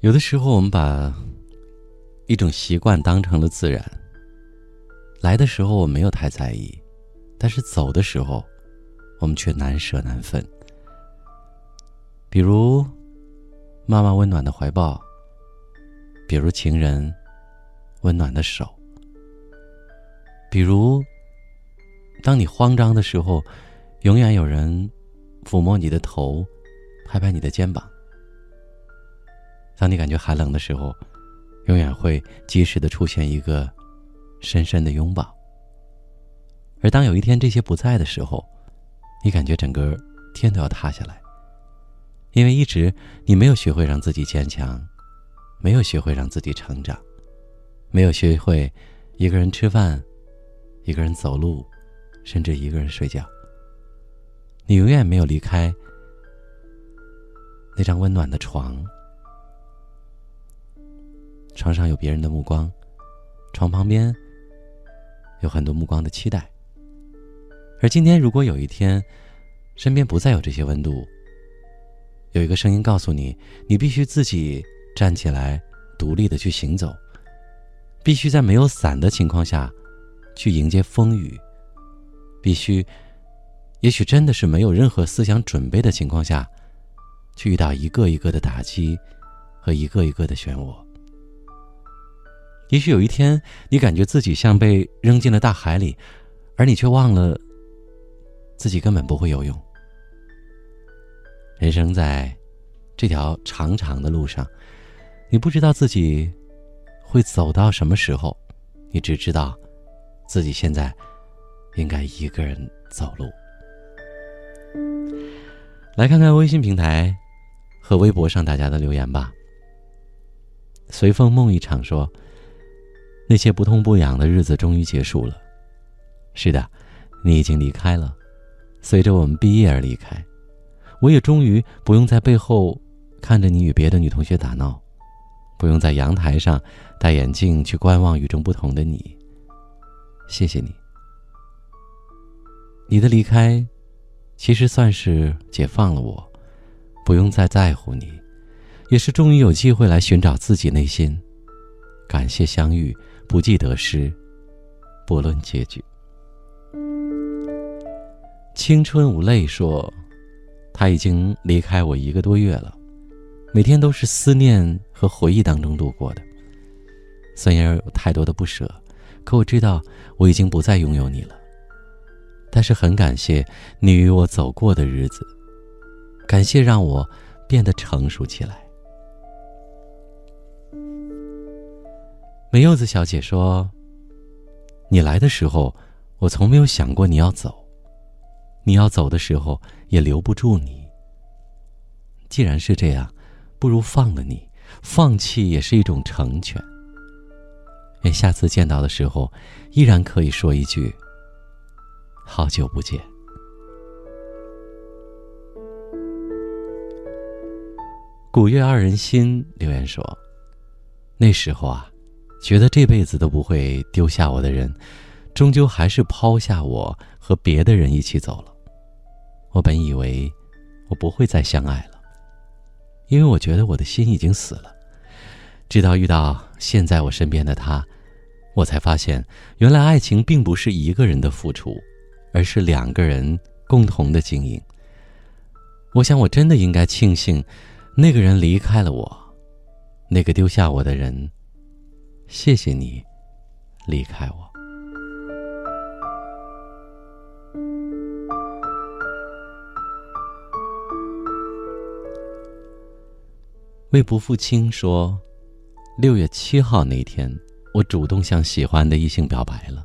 有的时候，我们把一种习惯当成了自然。来的时候我没有太在意，但是走的时候，我们却难舍难分。比如，妈妈温暖的怀抱；比如情人温暖的手；比如，当你慌张的时候，永远有人抚摸你的头，拍拍你的肩膀。当你感觉寒冷的时候，永远会及时的出现一个深深的拥抱。而当有一天这些不在的时候，你感觉整个天都要塌下来，因为一直你没有学会让自己坚强，没有学会让自己成长，没有学会一个人吃饭，一个人走路，甚至一个人睡觉。你永远没有离开那张温暖的床。床上有别人的目光，床旁边有很多目光的期待。而今天，如果有一天，身边不再有这些温度，有一个声音告诉你，你必须自己站起来，独立的去行走，必须在没有伞的情况下，去迎接风雨，必须，也许真的是没有任何思想准备的情况下，去遇到一个一个的打击和一个一个的漩涡。也许有一天，你感觉自己像被扔进了大海里，而你却忘了自己根本不会游泳。人生在这条长长的路上，你不知道自己会走到什么时候，你只知道自己现在应该一个人走路。来看看微信平台和微博上大家的留言吧。随风梦一场说。那些不痛不痒的日子终于结束了。是的，你已经离开了，随着我们毕业而离开。我也终于不用在背后看着你与别的女同学打闹，不用在阳台上戴眼镜去观望与众不同的你。谢谢你，你的离开，其实算是解放了我，不用再在乎你，也是终于有机会来寻找自己内心。感谢相遇。不计得失，不论结局。青春无泪说：“他已经离开我一个多月了，每天都是思念和回忆当中度过的。虽然有太多的不舍，可我知道我已经不再拥有你了。但是很感谢你与我走过的日子，感谢让我变得成熟起来。”梅柚子小姐说：“你来的时候，我从没有想过你要走；你要走的时候，也留不住你。既然是这样，不如放了你，放弃也是一种成全。愿下次见到的时候，依然可以说一句：好久不见。”古月二人心留言说：“那时候啊。”觉得这辈子都不会丢下我的人，终究还是抛下我和别的人一起走了。我本以为我不会再相爱了，因为我觉得我的心已经死了。直到遇到现在我身边的他，我才发现，原来爱情并不是一个人的付出，而是两个人共同的经营。我想，我真的应该庆幸，那个人离开了我，那个丢下我的人。谢谢你，离开我。为不负卿说，六月七号那天，我主动向喜欢的异性表白了，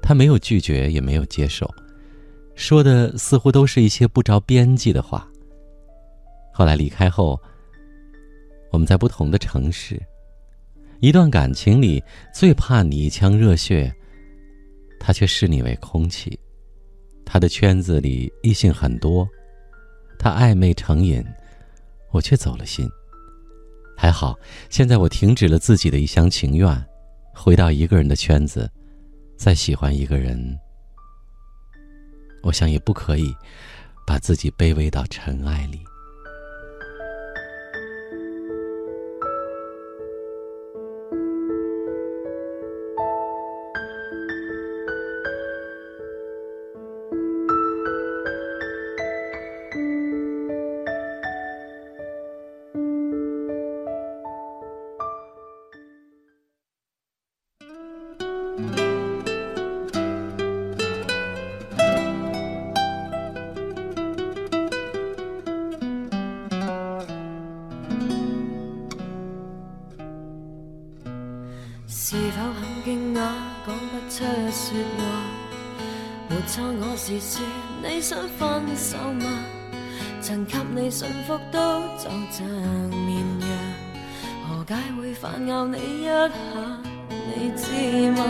他没有拒绝，也没有接受，说的似乎都是一些不着边际的话。后来离开后，我们在不同的城市。一段感情里，最怕你一腔热血，他却视你为空气。他的圈子里异性很多，他暧昧成瘾，我却走了心。还好，现在我停止了自己的一厢情愿，回到一个人的圈子，再喜欢一个人，我想也不可以把自己卑微到尘埃里。手吗？曾给你驯服都就像绵羊，何解会反咬你一下？你知吗？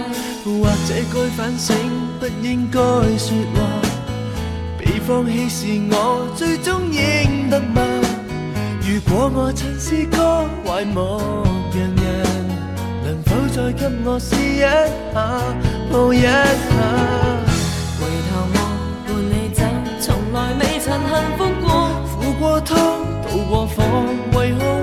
或者该反省，不应该说话。被放弃是我最终应得吗？如果我曾是个坏牧羊人，能否再给我试一下，抱一下？曾幸福过。苦过汤，渡过火，为何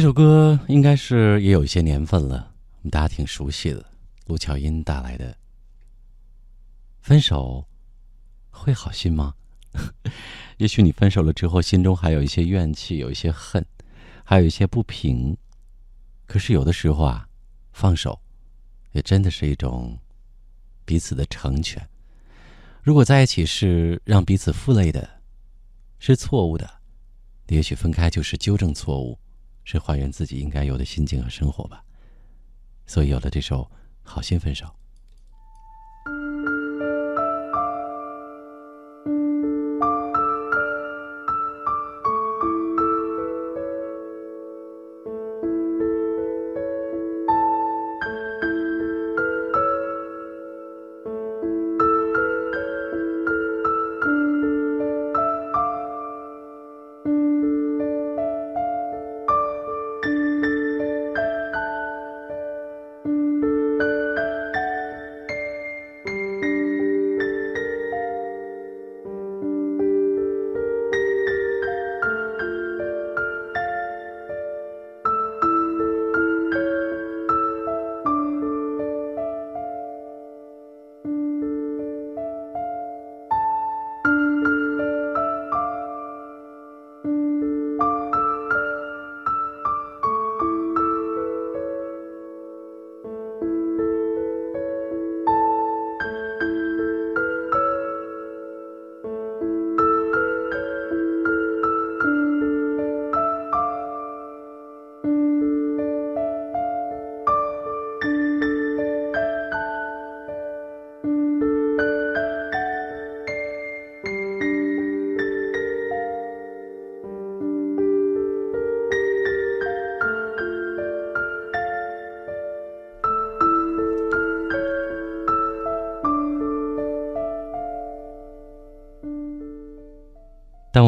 这首歌应该是也有一些年份了，我们大家挺熟悉的。陆巧音带来的《分手会好心吗？》也许你分手了之后，心中还有一些怨气，有一些恨，还有一些不平。可是有的时候啊，放手也真的是一种彼此的成全。如果在一起是让彼此负累的，是错误的。也许分开就是纠正错误，是还原自己应该有的心境和生活吧。所以有了这首《好心分手》。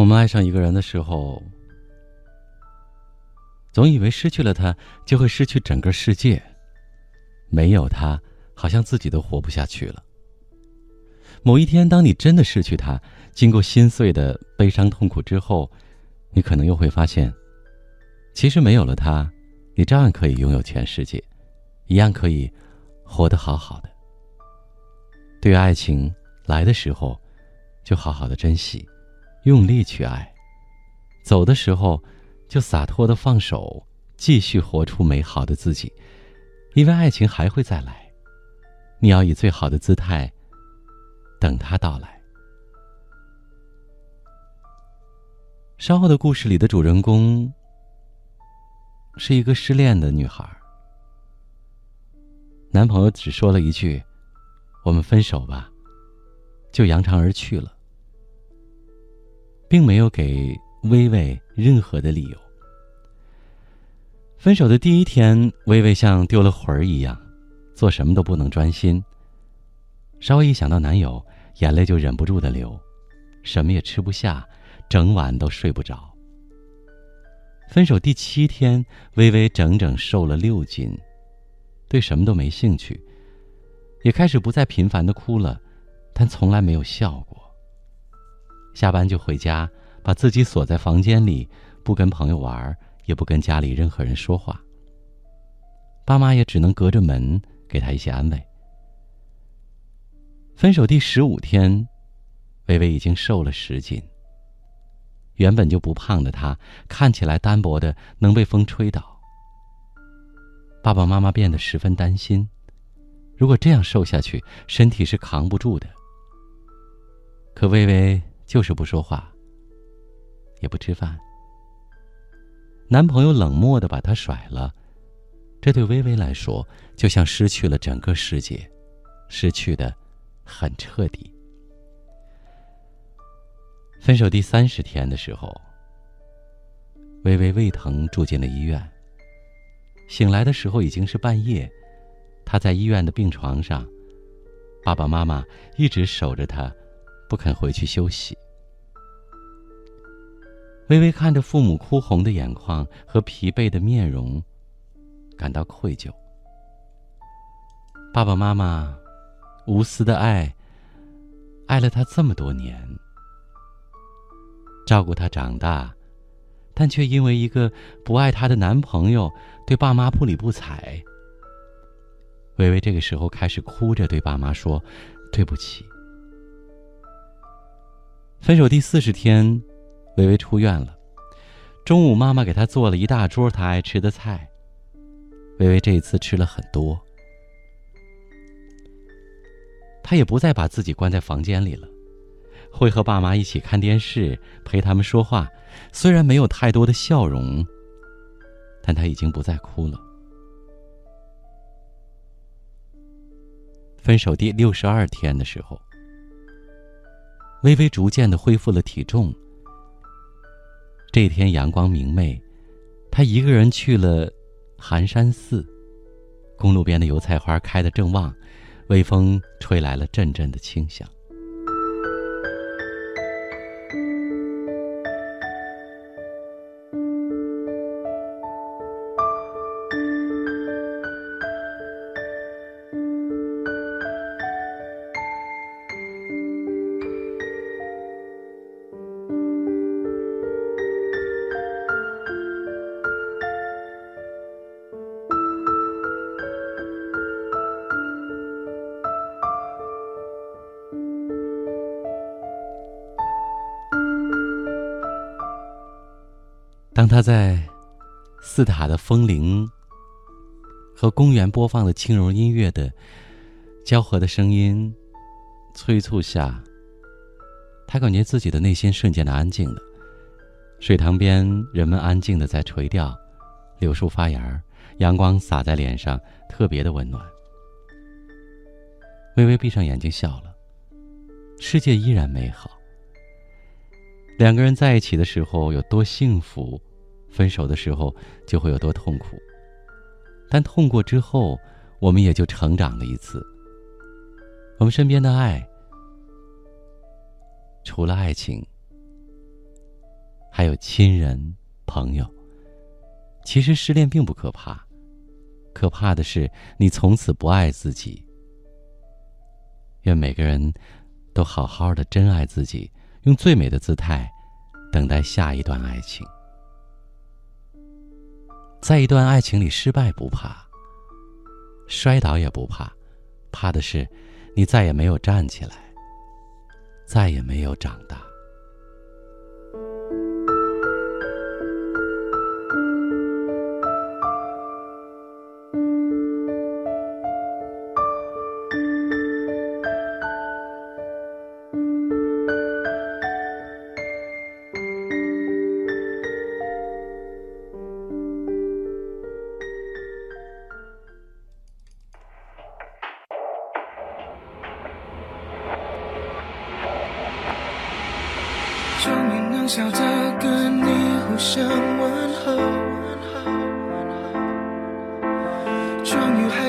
我们爱上一个人的时候，总以为失去了他就会失去整个世界，没有他好像自己都活不下去了。某一天，当你真的失去他，经过心碎的悲伤痛苦之后，你可能又会发现，其实没有了他，你照样可以拥有全世界，一样可以活得好好的。对于爱情来的时候，就好好的珍惜，用力去爱；走的时候，就洒脱的放手，继续活出美好的自己。因为爱情还会再来，你要以最好的姿态等他到来。稍后的故事里的主人公是一个失恋的女孩，男朋友只说了一句：“我们分手吧”，就扬长而去了，并没有给微微任何的理由。分手的第一天，微微像丢了魂儿一样，做什么都不能专心。稍微一想到男友，眼泪就忍不住的流，什么也吃不下，整晚都睡不着。分手第七天，微微整整瘦了六斤，对什么都没兴趣，也开始不再频繁的哭了，但从来没有笑过。下班就回家，把自己锁在房间里，不跟朋友玩。也不跟家里任何人说话。爸妈也只能隔着门给他一些安慰。分手第十五天，微微已经瘦了十斤。原本就不胖的她，看起来单薄的能被风吹倒。爸爸妈妈变得十分担心，如果这样瘦下去，身体是扛不住的。可微微就是不说话，也不吃饭。男朋友冷漠的把她甩了，这对微微来说就像失去了整个世界，失去的很彻底。分手第三十天的时候，微微胃疼住进了医院。醒来的时候已经是半夜，她在医院的病床上，爸爸妈妈一直守着她，不肯回去休息。微微看着父母哭红的眼眶和疲惫的面容，感到愧疚。爸爸妈妈无私的爱，爱了他这么多年，照顾他长大，但却因为一个不爱他的男朋友对爸妈不理不睬。微微这个时候开始哭着对爸妈说：“对不起。”分手第四十天。微微出院了，中午妈妈给她做了一大桌她爱吃的菜。微微这一次吃了很多，她也不再把自己关在房间里了，会和爸妈一起看电视，陪他们说话。虽然没有太多的笑容，但她已经不再哭了。分手第六十二天的时候，微微逐渐的恢复了体重。这天阳光明媚，他一个人去了寒山寺。公路边的油菜花开得正旺，微风吹来了阵阵的清香。他在寺塔的风铃和公园播放的轻柔音乐的交合的声音催促下，他感觉自己的内心瞬间的安静了。水塘边，人们安静的在垂钓，柳树发芽，阳光洒在脸上，特别的温暖。微微闭上眼睛笑了，世界依然美好。两个人在一起的时候有多幸福？分手的时候就会有多痛苦，但痛过之后，我们也就成长了一次。我们身边的爱，除了爱情，还有亲人、朋友。其实失恋并不可怕，可怕的是你从此不爱自己，愿每个人都好好的珍爱自己，用最美的姿态等待下一段爱情。在一段爱情里失败不怕，摔倒也不怕，怕的是你再也没有站起来，再也没有长大。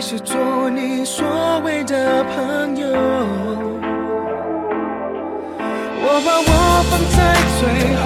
是做你所谓的朋友。我把我放在最后，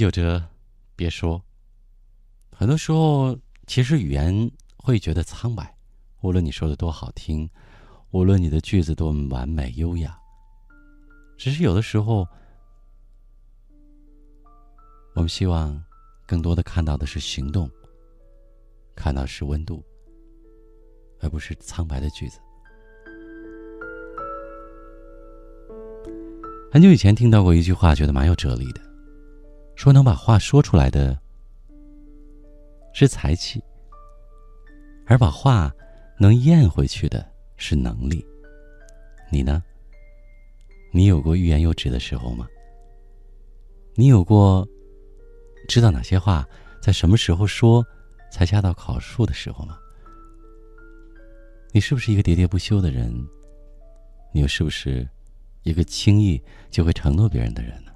九哲，别说。很多时候，其实语言会觉得苍白，无论你说的多好听，无论你的句子多么完美优雅，只是有的时候，我们希望更多的看到的是行动，看到是温度，而不是苍白的句子。很久以前听到过一句话，觉得蛮有哲理的，说能把话说出来的是才气，而把话能咽回去的是能力。你呢？你有过欲言又止的时候吗？你有过知道哪些话在什么时候说才恰到好处的时候吗？你是不是一个喋喋不休的人？你又是不是一个轻易就会承诺别人的人呢？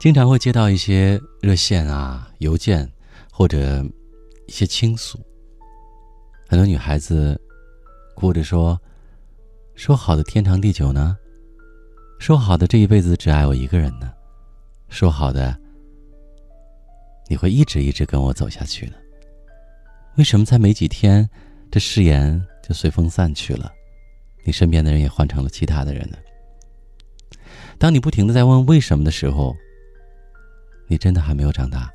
经常会接到一些热线啊、邮件，或者一些倾诉。很多女孩子哭着说：“说好的天长地久呢？说好的这一辈子只爱我一个人呢？说好的你会一直一直跟我走下去呢？为什么才没几天，这誓言就随风散去了？你身边的人也换成了其他的人呢？当你不停的在问为什么的时候，你真的还没有长大，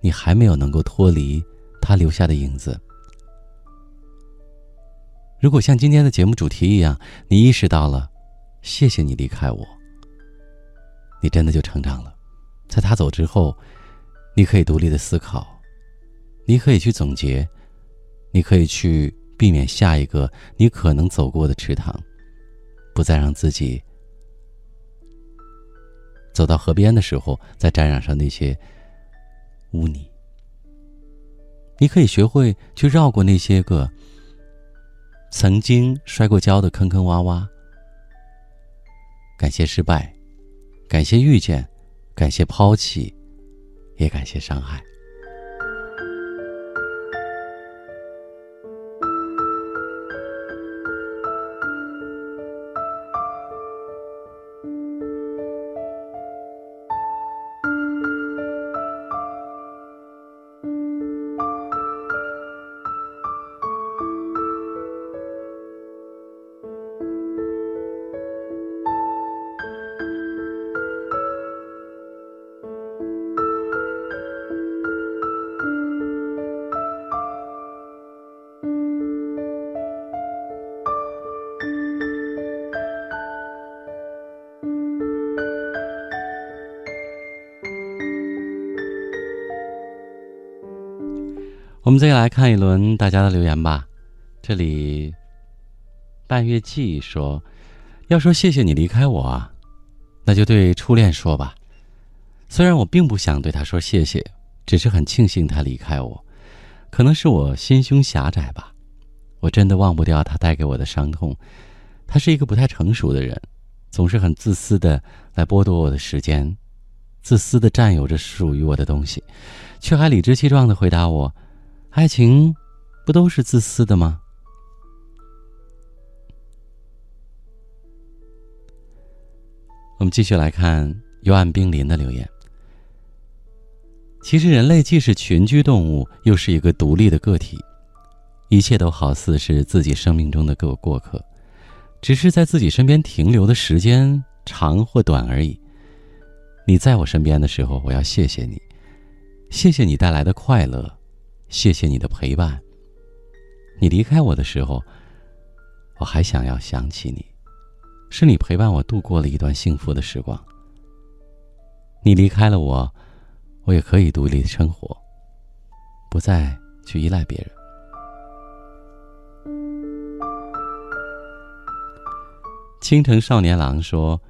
你还没有能够脱离他留下的影子。如果像今天的节目主题一样，你意识到了，谢谢你离开我，你真的就成长了。在他走之后，你可以独立的思考，你可以去总结，你可以去避免下一个你可能走过的池塘，不再让自己。走到河边的时候，再沾染上那些污泥。你可以学会去绕过那些个曾经摔过跤的坑坑洼洼。感谢失败，感谢遇见，感谢抛弃，也感谢伤害。们再来看一轮大家的留言吧。这里，半月季说：“要说谢谢你离开我啊，那就对初恋说吧。虽然我并不想对他说谢谢，只是很庆幸他离开我。可能是我心胸狭窄吧，我真的忘不掉他带给我的伤痛。他是一个不太成熟的人，总是很自私的来剥夺我的时间，自私的占有着属于我的东西，却还理直气壮的回答我。”爱情，不都是自私的吗？我们继续来看幽暗冰林的留言。其实，人类既是群居动物，又是一个独立的个体，一切都好似是自己生命中的个过客，只是在自己身边停留的时间长或短而已。你在我身边的时候，我要谢谢你，谢谢你带来的快乐。谢谢你的陪伴。你离开我的时候，我还想要想起你，是你陪伴我度过了一段幸福的时光。你离开了我，我也可以独立生活，不再去依赖别人。青城少年郎说：“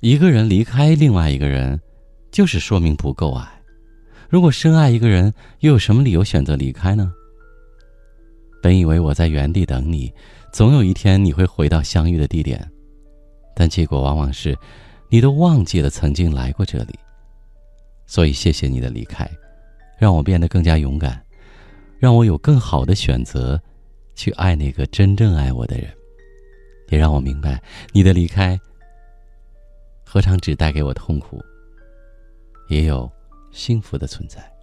一个人离开另外一个人，就是说明不够爱。”如果深爱一个人，又有什么理由选择离开呢？本以为我在原地等你，总有一天你会回到相遇的地点，但结果往往是，你都忘记了曾经来过这里。所以谢谢你的离开，让我变得更加勇敢，让我有更好的选择，去爱那个真正爱我的人，也让我明白你的离开，何尝只带给我痛苦，也有。幸福的存在。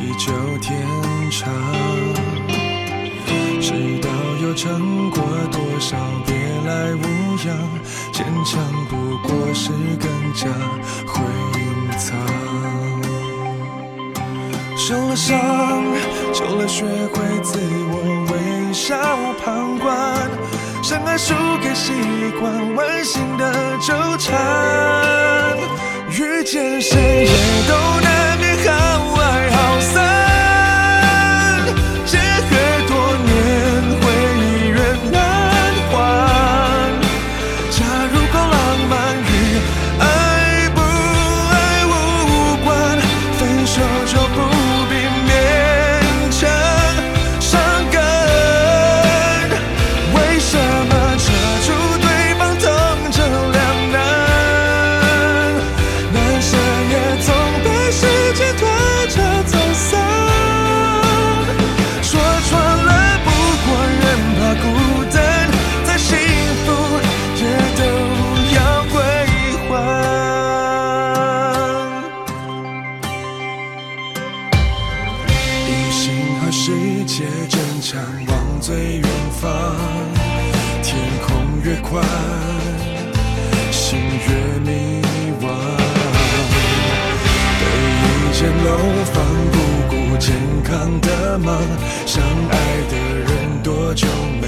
地久天长。世道又撑过多少别来无恙？坚强不过是更加会隐藏。受了伤，久了学会自我微笑旁观，深爱输给习惯，温馨的纠缠，遇见谁也都难世界真强往最远方天空越宽心越迷惘。被一间楼房不顾健康的忙相爱的人多久没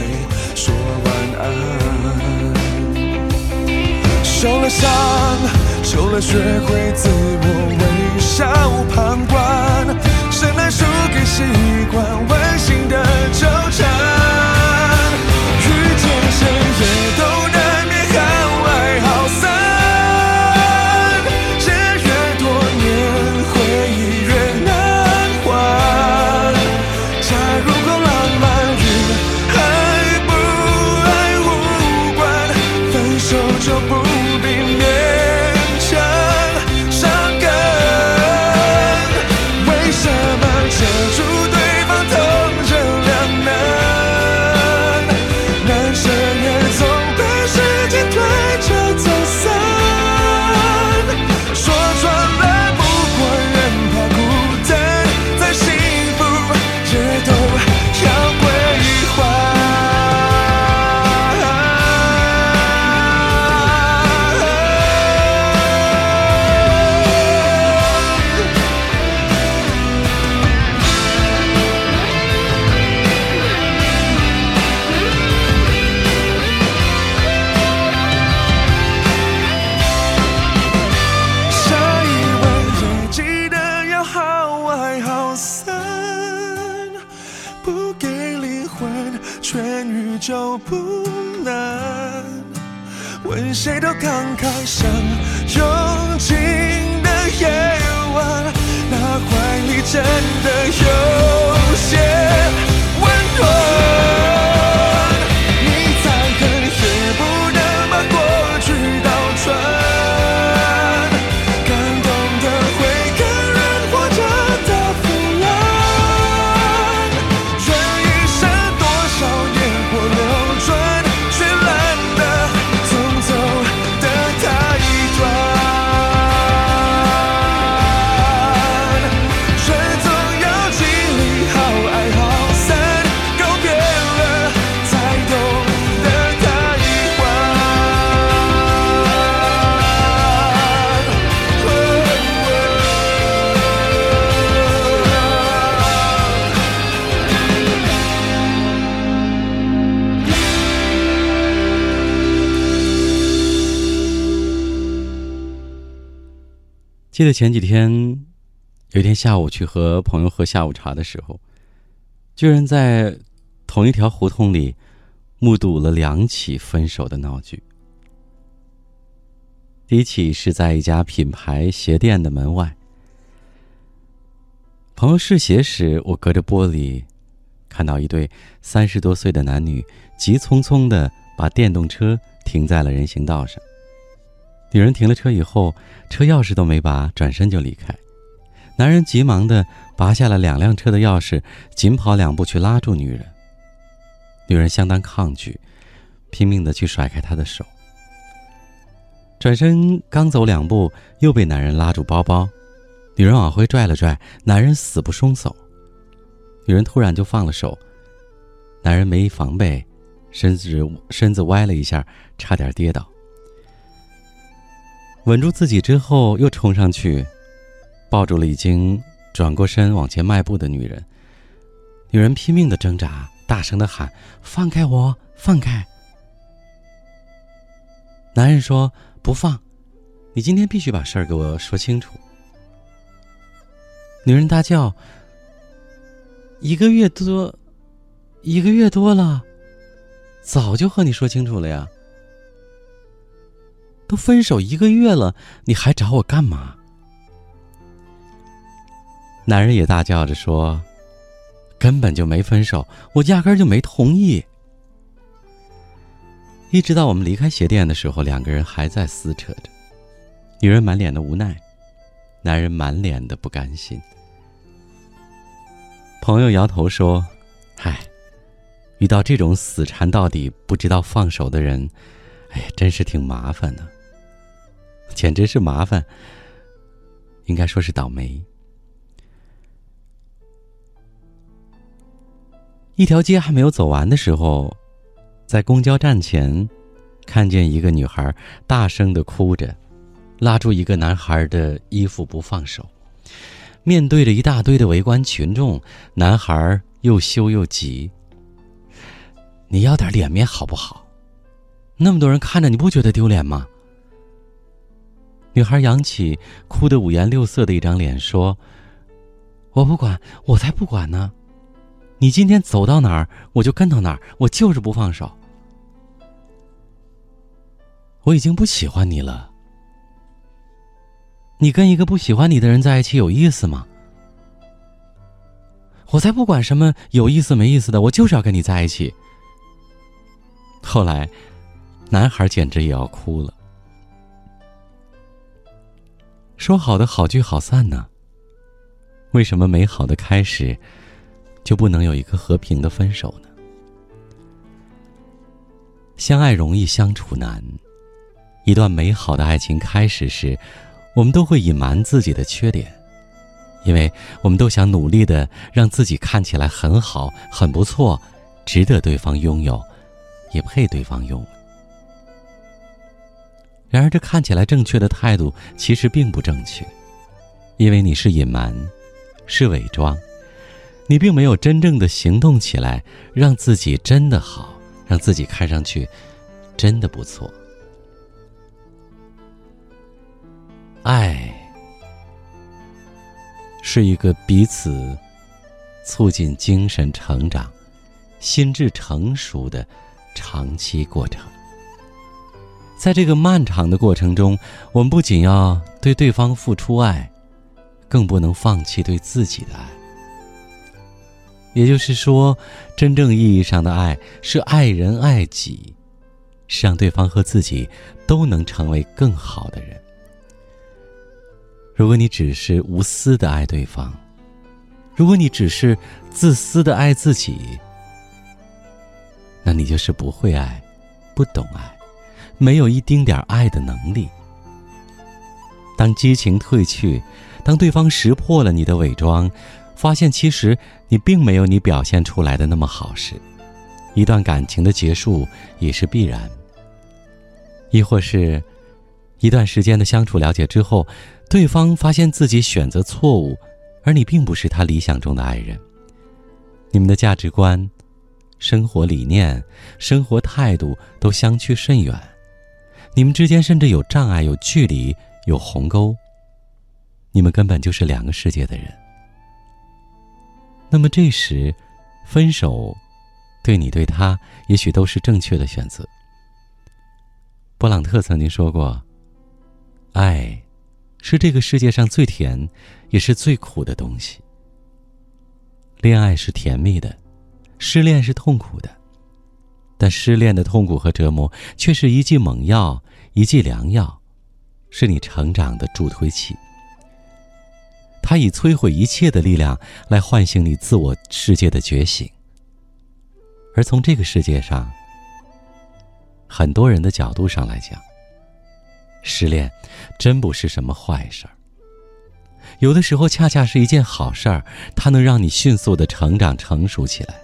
说晚安。受了伤就要学会自我微笑旁观怎能输给习惯，温馨的纠缠，记得前几天，有一天下午去和朋友喝下午茶的时候，居然在同一条胡同里目睹了两起分手的闹剧。第一起是在一家品牌鞋店的门外，朋友试鞋时，我隔着玻璃看到一对三十多岁的男女急匆匆的把电动车停在了人行道上。女人停了车以后，车钥匙都没拔，转身就离开。男人急忙的拔下了两辆车的钥匙，紧跑两步去拉住女人。女人相当抗拒，拼命的去甩开他的手。转身刚走两步，又被男人拉住包包。女人往回拽了拽，男人死不松手。女人突然就放了手，男人没防备，身子身子歪了一下，差点跌倒。稳住自己之后，又冲上去，抱住了已经转过身往前迈步的女人。女人拼命的挣扎，大声的喊：“放开我，放开！”男人说：“不放，你今天必须把事儿给我说清楚。”女人大叫：“一个月多，一个月多了，早就和你说清楚了呀！都分手一个月了，你还找我干嘛？”男人也大叫着说。根本就没分手，我压根就没同意。一直到我们离开鞋店的时候，两个人还在撕扯着。女人满脸的无奈，男人满脸的不甘心。朋友摇头说：“唉，遇到这种死缠到底、不知道放手的人，哎，真是挺麻烦的。简直是麻烦，应该说是倒霉。”一条街还没有走完的时候，在公交站前，看见一个女孩大声的哭着，拉住一个男孩的衣服不放手。面对着一大堆的围观群众，男孩又羞又急：“你要点脸面好不好？那么多人看着，你不觉得丢脸吗？”女孩扬起哭得五颜六色的一张脸说：“我不管，我才不管呢。”你今天走到哪儿，我就跟到哪儿，我就是不放手。我已经不喜欢你了。你跟一个不喜欢你的人在一起有意思吗？我才不管什么有意思没意思的，我就是要跟你在一起。后来，男孩简直也要哭了。说好的好聚好散呢？为什么美好的开始？就不能有一个和平的分手呢？相爱容易相处难。一段美好的爱情开始时，我们都会隐瞒自己的缺点，因为我们都想努力的让自己看起来很好、很不错，值得对方拥有，也配对方拥有。然而，这看起来正确的态度其实并不正确，因为你是隐瞒，是伪装。你并没有真正的行动起来，让自己真的好，让自己看上去真的不错。爱是一个彼此促进精神成长、心智成熟的长期过程。在这个漫长的过程中，我们不仅要对对方付出爱，更不能放弃对自己的爱。也就是说，真正意义上的爱是爱人爱己，是让对方和自己都能成为更好的人。如果你只是无私的爱对方，如果你只是自私的爱自己，那你就是不会爱，不懂爱，没有一丁点爱的能力。当激情褪去，当对方识破了你的伪装。发现其实你并没有你表现出来的那么好时，一段感情的结束也是必然。亦或是，一段时间的相处了解之后，对方发现自己选择错误，而你并不是他理想中的爱人。你们的价值观、生活理念、生活态度都相去甚远，你们之间甚至有障碍、有距离、有鸿沟。你们根本就是两个世界的人。那么这时，分手，对你对他，也许都是正确的选择。勃朗特曾经说过：“爱，是这个世界上最甜，也是最苦的东西。恋爱是甜蜜的，失恋是痛苦的，但失恋的痛苦和折磨，却是一剂猛药，一剂良药，是你成长的助推器。”它以摧毁一切的力量来唤醒你自我世界的觉醒，而从这个世界上很多人的角度上来讲，失恋真不是什么坏事儿。有的时候恰恰是一件好事儿，它能让你迅速的成长成熟起来。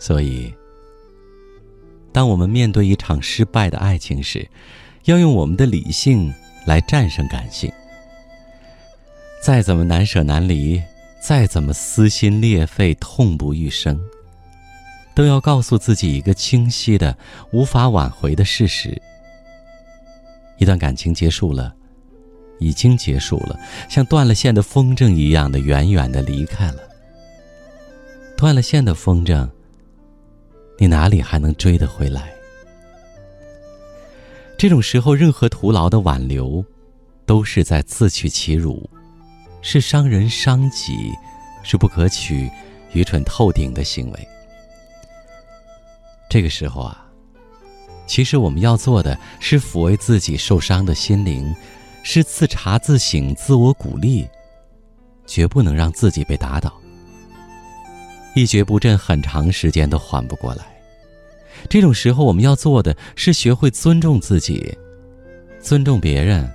所以，当我们面对一场失败的爱情时，要用我们的理性来战胜感性。再怎么难舍难离，再怎么撕心裂肺、痛不欲生，都要告诉自己一个清晰的、无法挽回的事实：一段感情结束了，已经结束了，像断了线的风筝一样的远远的离开了。断了线的风筝，你哪里还能追得回来？这种时候，任何徒劳的挽留，都是在自取其辱，是伤人伤己，是不可取、愚蠢透顶的行为。这个时候啊，其实我们要做的是抚慰自己受伤的心灵，是自查自省、自我鼓励，绝不能让自己被打倒。一蹶不振，很长时间都缓不过来。这种时候，我们要做的是学会尊重自己，尊重别人，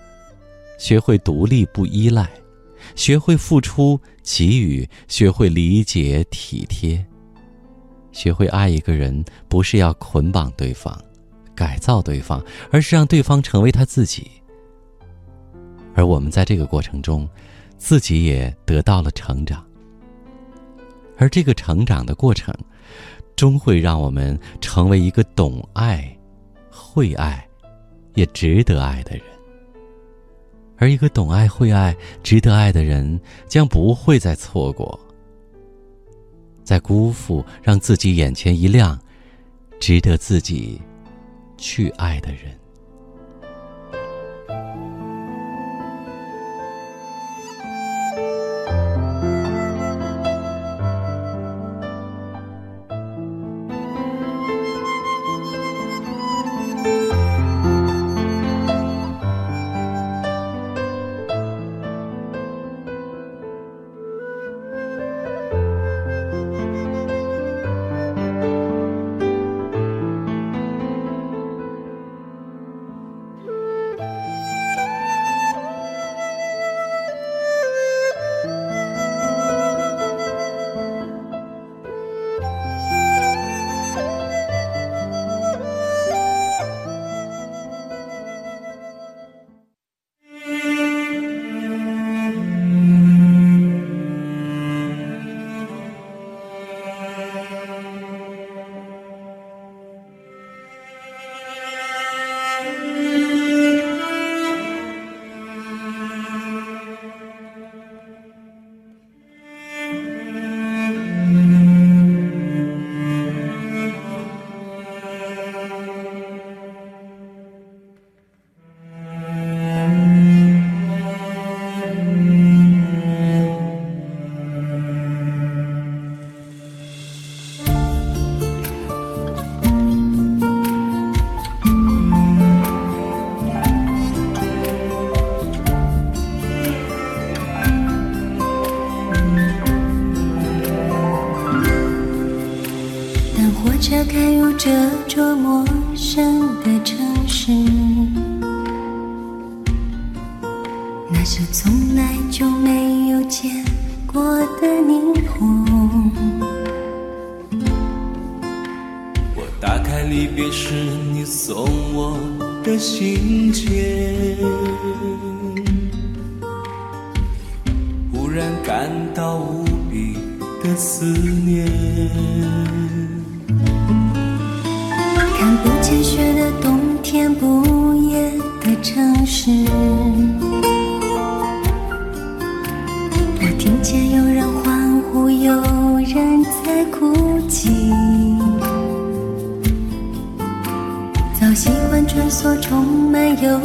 学会独立不依赖，学会付出给予，学会理解体贴，学会爱一个人，不是要捆绑对方、改造对方，而是让对方成为他自己。而我们在这个过程中，自己也得到了成长。而这个成长的过程。终会让我们成为一个懂爱、会爱，也值得爱的人。而一个懂爱、会爱、值得爱的人，将不会再错过，再辜负让自己眼前一亮、值得自己去爱的人。无比的思念。看不见雪的冬天，不夜的城市。我听见有人欢呼，有人在哭泣。早习惯穿梭充满诱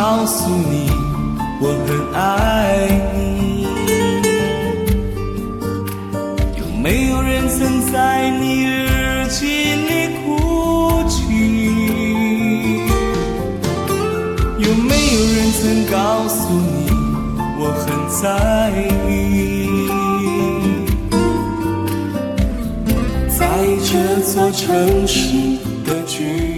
告诉你我很爱你，有没有人曾在你日记里哭泣？有没有人曾告诉你我很在意？在这座城市的距离。